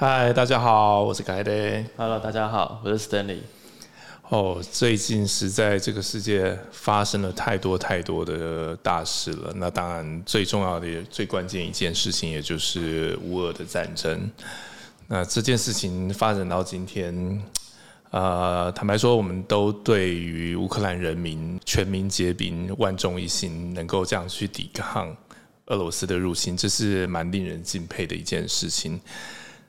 嗨，大家好，我是凯德。Hello，大家好，我是 Stanley。哦，最近实在这个世界发生了太多太多的大事了。那当然，最重要的、最关键一件事情，也就是乌俄的战争。那这件事情发展到今天，呃，坦白说，我们都对于乌克兰人民全民皆兵、万众一心，能够这样去抵抗俄罗斯的入侵，这是蛮令人敬佩的一件事情。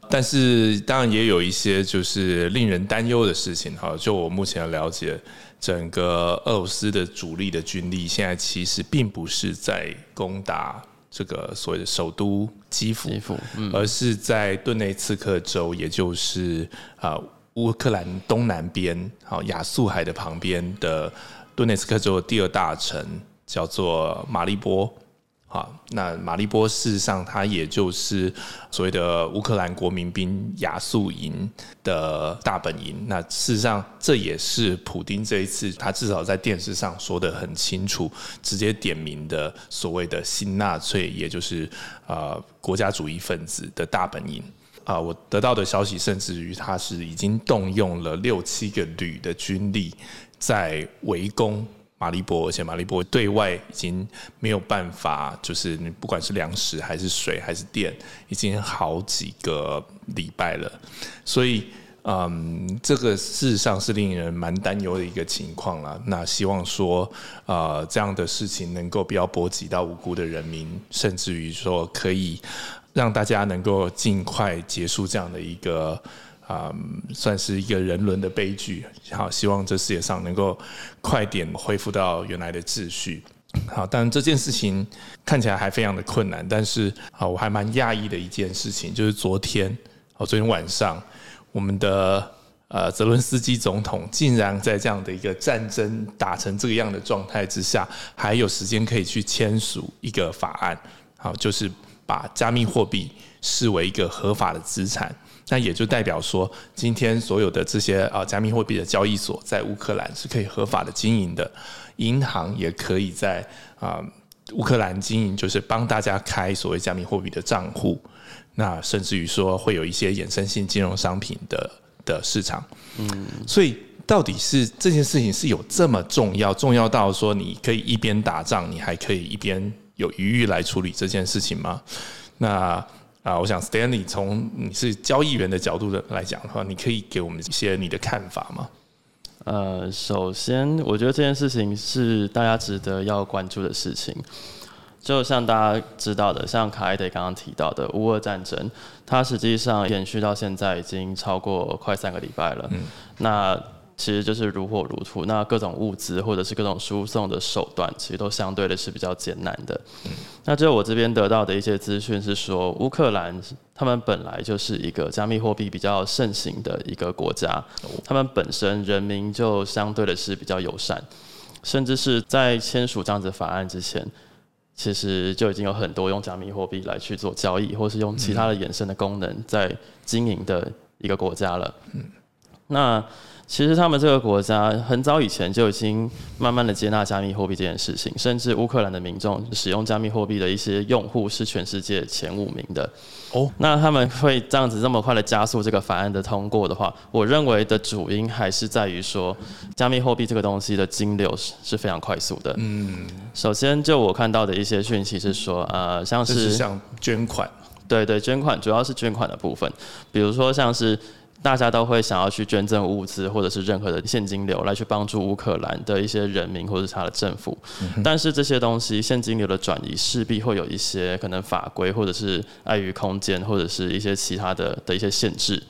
但是当然也有一些就是令人担忧的事情哈。就我目前的了解，整个俄罗斯的主力的军力现在其实并不是在攻打这个所谓的首都基辅，基辅嗯而是在顿内茨克州，也就是啊、乌克兰东南边，好亚速海的旁边的顿内茨克州的第二大城叫做马利波。好，那马利波事实上它也就是所谓的乌克兰国民兵亚速营的大本营。那事实上这也是普丁这一次他至少在电视上说的很清楚，直接点名的所谓的新纳粹，也就是呃国家主义分子的大本营。啊，我得到的消息甚至于他是已经动用了六七个旅的军力在围攻马利波，而且马利波对外已经没有办法，就是你不管是粮食还是水还是电，已经好几个礼拜了，所以。嗯，这个事实上是令人蛮担忧的一个情况啦。那希望说，呃，这样的事情能够不要波及到无辜的人民，甚至于说可以让大家能够尽快结束这样的一个啊、算是一个人伦的悲剧。好，希望这世界上能够快点恢复到原来的秩序。好，但这件事情看起来还非常的困难。但是啊，我还蛮讶异的一件事情，就是昨天，哦，昨天晚上，我们的呃泽伦斯基总统竟然在这样的一个战争打成这个样的状态之下，还有时间可以去签署一个法案，好，就是把加密货币视为一个合法的资产。那也就代表说，今天所有的这些啊加密货币的交易所在乌克兰是可以合法的经营的，银行也可以在啊乌克兰经营，就是帮大家开所谓加密货币的账户。那甚至于说会有一些衍生性金融商品的的市场。嗯，所以到底是这件事情是有这么重要，重要到说你可以一边打仗，你还可以一边有余裕来处理这件事情吗？那啊，我想 Stanley 从你是交易员的角度的来讲的话，你可以给我们一些你的看法吗？呃，首先，我觉得这件事情是大家值得要关注的事情。就像大家知道的，像卡埃德刚刚提到的乌俄战争，它实际上延续到现在已经超过快三个礼拜了。嗯那其实就是如火如荼，那各种物资或者是各种输送的手段，其实都相对的是比较艰难的。那就我这边得到的一些资讯是说，乌克兰他们本来就是一个加密货币比较盛行的一个国家，他们本身人民就相对的是比较友善，甚至是在签署这样子法案之前。其实就已经有很多用加密货币来去做交易，或是用其他的衍生的功能在经营的一个国家了。那其实他们这个国家很早以前就已经慢慢的接纳加密货币这件事情，甚至乌克兰的民众使用加密货币的一些用户是全世界前五名的。哦，那他们会这样子这么快的加速这个法案的通过的话，我认为的主因还是在于说，加密货币这个东西的金流是是非常快速的。嗯，首先，就我看到的一些讯息是说，呃，像是是像捐款，对对，捐款主要是捐款的部分，比如说像是大家都会想要去捐赠物资或者是任何的现金流来去帮助乌克兰的一些人民或者是他的政府，但是这些东西现金流的转移势必会有一些可能法规或者是碍于空间或者是一些其他的的一些限制。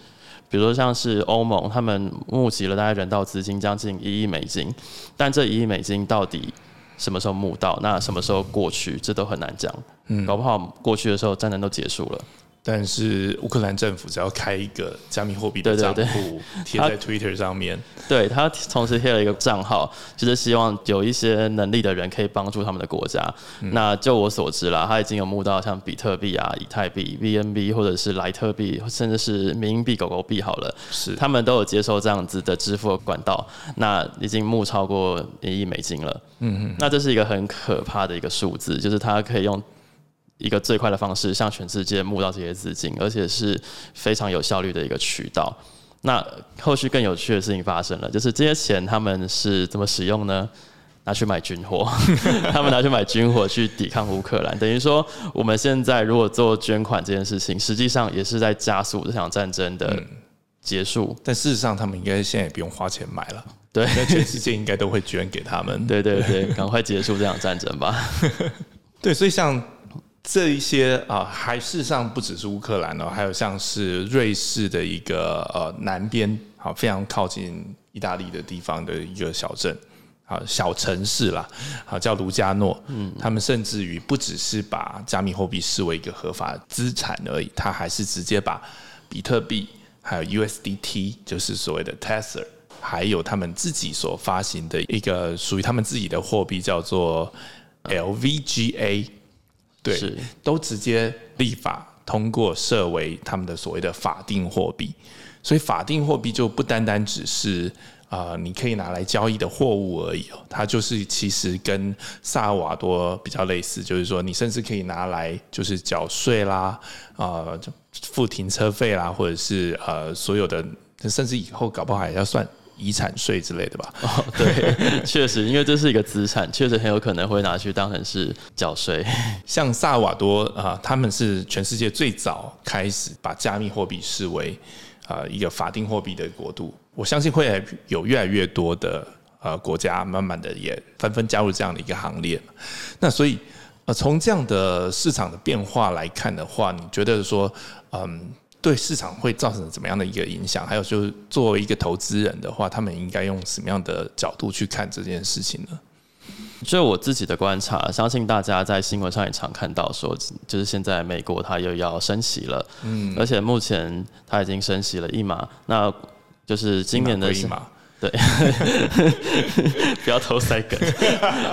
比如说像是欧盟，他们募集了大概人道资金将近一亿美金，但这一亿美金到底什么时候募到，那什么时候过去，这都很难讲。嗯，搞不好过去的时候战争都结束了。但是乌克兰政府只要开一个加密货币的账户，贴在 Twitter 上面，对他同时贴了一个账号，就是希望有一些能力的人可以帮助他们的国家。那就我所知啦，他已经有募到像比特币啊、以太币、VNB 或者是莱特币，甚至是民营币、狗狗币好了，是。他们都有接受这样子的支付的管道，那已经募超过一亿美金了。嗯嗯，那这是一个很可怕的一个数字，就是它可以用一个最快的方式向全世界募到这些资金，而且是非常有效率的一个渠道。那后续更有趣的事情发生了，就是这些钱他们是怎么使用呢？拿去买军火，他们拿去买军火去抵抗乌克兰。等于说，我们现在如果做捐款这件事情，实际上也是在加速这场战争的结束。但事实上，他们应该现在也不用花钱买了。对，那全世界应该都会捐给他们。对对对，赶快结束这场战争吧。对，所以像这一些啊，还事实上不只是乌克兰哦，还有像是瑞士的一个呃南边，好非常靠近意大利的地方的一个小镇。啊，小城市啦，好叫卢加诺，嗯，他们甚至于不只是把加密货币视为一个合法资产而已，他还是直接把比特币还有 USDT，就是所谓的 Tether，还有他们自己所发行的一个属于他们自己的货币叫做 LVGA，对，都直接立法通过设为他们的所谓的法定货币，所以法定货币就不单单只是。啊，你可以拿来交易的货物而已哦，它就是其实跟萨尔瓦多比较类似，就是说你甚至可以拿来就是缴税啦，啊，付停车费啦，或者是呃所有的，甚至以后搞不好还要算遗产税之类的吧？哦，对，确实，因为这是一个资产，确实很有可能会拿去当成是缴税。像萨瓦多啊，他们是全世界最早开始把加密货币视为啊一个法定货币的国度。我相信会有越来越多的呃国家，慢慢的也纷纷加入这样的一个行列。那所以呃，从这样的市场的变化来看的话，你觉得说嗯，对市场会造成怎么样的一个影响？还有就是作为一个投资人的话，他们应该用什么样的角度去看这件事情呢？就我自己的观察，相信大家在新闻上也常看到说，就是现在美国它又要升息了，嗯，而且目前它已经升息了一码，那。就是今年的对，不要偷塞梗。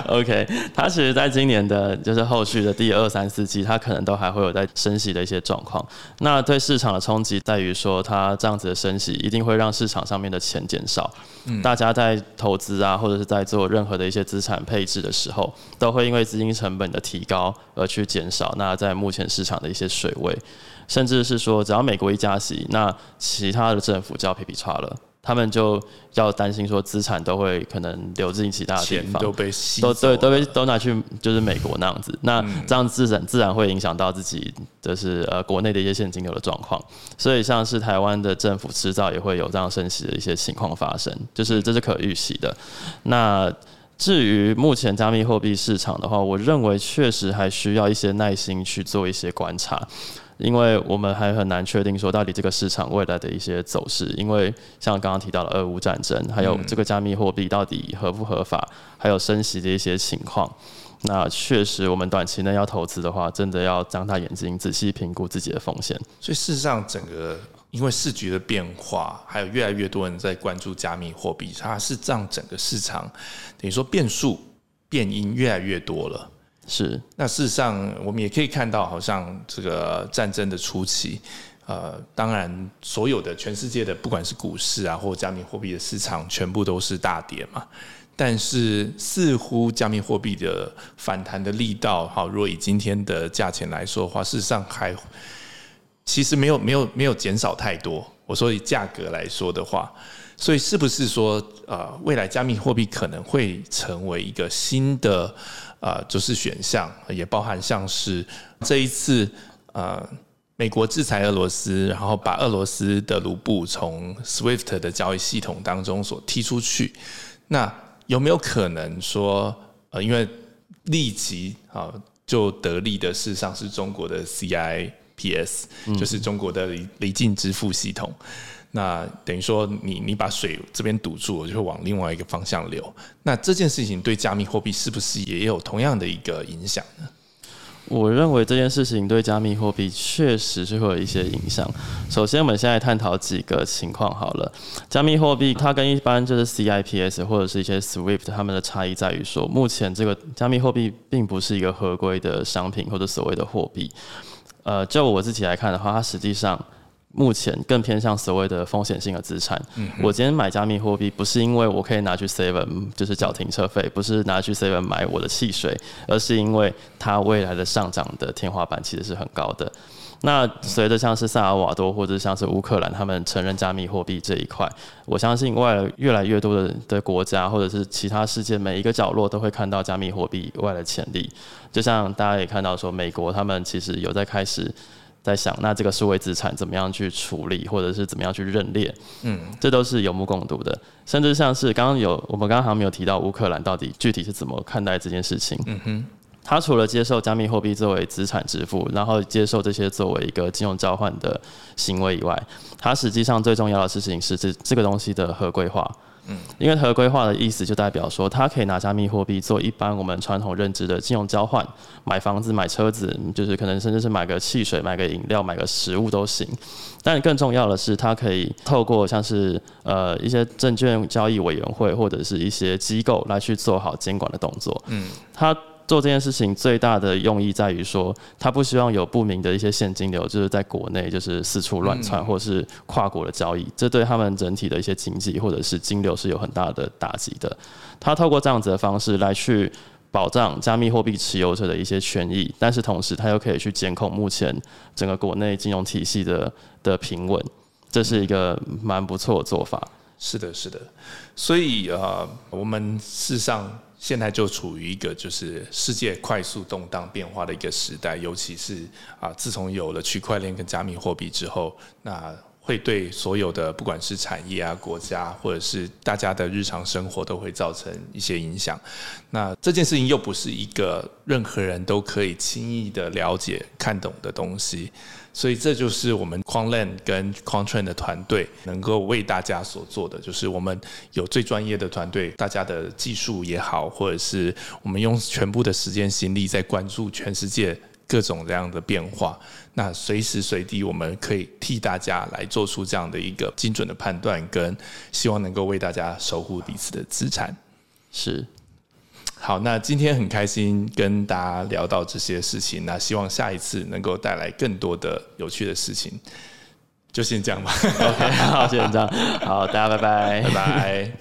OK，它其实在今年的，就是后续的第二、三、四季，它可能都还会有在升息的一些状况。那对市场的冲击在于说，它这样子的升息一定会让市场上面的钱减少。嗯，大家在投资啊，或者是在做任何的一些资产配置的时候，都会因为资金成本的提高而去减少。那在目前市场的一些水位。甚至是说，只要美国一加息，那其他的政府就要皮皮叉了。他们就要担心说，资产都会可能流进其他的地方，都被都都都被都拿去就是美国那样子。那这样自然自然会影响到自己，就是呃国内的一些现金流的状况。所以像是台湾的政府迟早也会有这样升息的一些情况发生，就是这是可预期的。那至于目前加密货币市场的话，我认为确实还需要一些耐心去做一些观察。因为我们还很难确定说到底这个市场未来的一些走势，因为像刚刚提到的俄乌战争，还有这个加密货币到底合不合法，还有升息的一些情况，那确实我们短期内要投资的话，真的要张大眼睛仔细评估自己的风险。所以事实上，整个因为市局的变化，还有越来越多人在关注加密货币，它是让整个市场等于说变数变因越来越多了。是，那事实上我们也可以看到，好像这个战争的初期，呃，当然所有的全世界的不管是股市啊，或加密货币的市场，全部都是大跌嘛。但是似乎加密货币的反弹的力道，好，若以今天的价钱来说的话，事实上还其实没有没有没有减少太多。我说以价格来说的话，所以是不是说，呃，未来加密货币可能会成为一个新的？呃，就是选项也包含像是这一次，呃，美国制裁俄罗斯，然后把俄罗斯的卢布从 SWIFT 的交易系统当中所踢出去，那有没有可能说，呃，因为立即啊就得利的事实上是中国的 CIPS，就是中国的离离境支付系统。那等于说，你你把水这边堵住，我就会往另外一个方向流。那这件事情对加密货币是不是也有同样的一个影响呢？我认为这件事情对加密货币确实是会有一些影响。首先，我们现在探讨几个情况好了。加密货币它跟一般就是 CIPS 或者是一些 SWIFT，它们的差异在于说，目前这个加密货币并不是一个合规的商品或者所谓的货币。呃，就我自己来看的话，它实际上。目前更偏向所谓的风险性的资产。我今天买加密货币，不是因为我可以拿去 seven 就是缴停车费，不是拿去 seven 买我的汽水，而是因为它未来的上涨的天花板其实是很高的。那随着像是萨尔瓦多或者像是乌克兰，他们承认加密货币这一块，我相信未来越来越多的的国家或者是其他世界每一个角落都会看到加密货币外的潜力。就像大家也看到说，美国他们其实有在开始在想，那这个数位资产怎么样去处理，或者是怎么样去认列，嗯，这都是有目共睹的。甚至像是刚刚有我们刚刚好像没有提到乌克兰到底具体是怎么看待这件事情，嗯哼。他除了接受加密货币作为资产支付，然后接受这些作为一个金融交换的行为以外，他实际上最重要的事情是这这个东西的合规化。嗯，因为合规化的意思就代表说，它可以拿加密货币做一般我们传统认知的金融交换，买房子、买车子，就是可能甚至是买个汽水、买个饮料、买个食物都行。但更重要的是，它可以透过像是呃一些证券交易委员会或者是一些机构来去做好监管的动作。嗯，它。做这件事情最大的用意在于说，他不希望有不明的一些现金流，就是在国内就是四处乱窜，或是跨国的交易，这对他们整体的一些经济或者是金流是有很大的打击的。他透过这样子的方式来去保障加密货币持有者的一些权益，但是同时他又可以去监控目前整个国内金融体系的的平稳，这是一个蛮不错的做法。是的，是的。所以呃，我们事实上。现在就处于一个就是世界快速动荡变化的一个时代，尤其是啊，自从有了区块链跟加密货币之后，那会对所有的不管是产业啊、国家或者是大家的日常生活都会造成一些影响。那这件事情又不是一个任何人都可以轻易的了解、看懂的东西。所以这就是我们 Quanland 跟 Quantrain 的团队能够为大家所做的，就是我们有最专业的团队，大家的技术也好，或者是我们用全部的时间心力在关注全世界各种这样的变化。那随时随地我们可以替大家来做出这样的一个精准的判断，跟希望能够为大家守护彼此的资产。是。好，那今天很开心跟大家聊到这些事情，那希望下一次能够带来更多的有趣的事情，就先这样吧。OK，好，先这样，好，大家拜拜，拜拜。